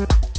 you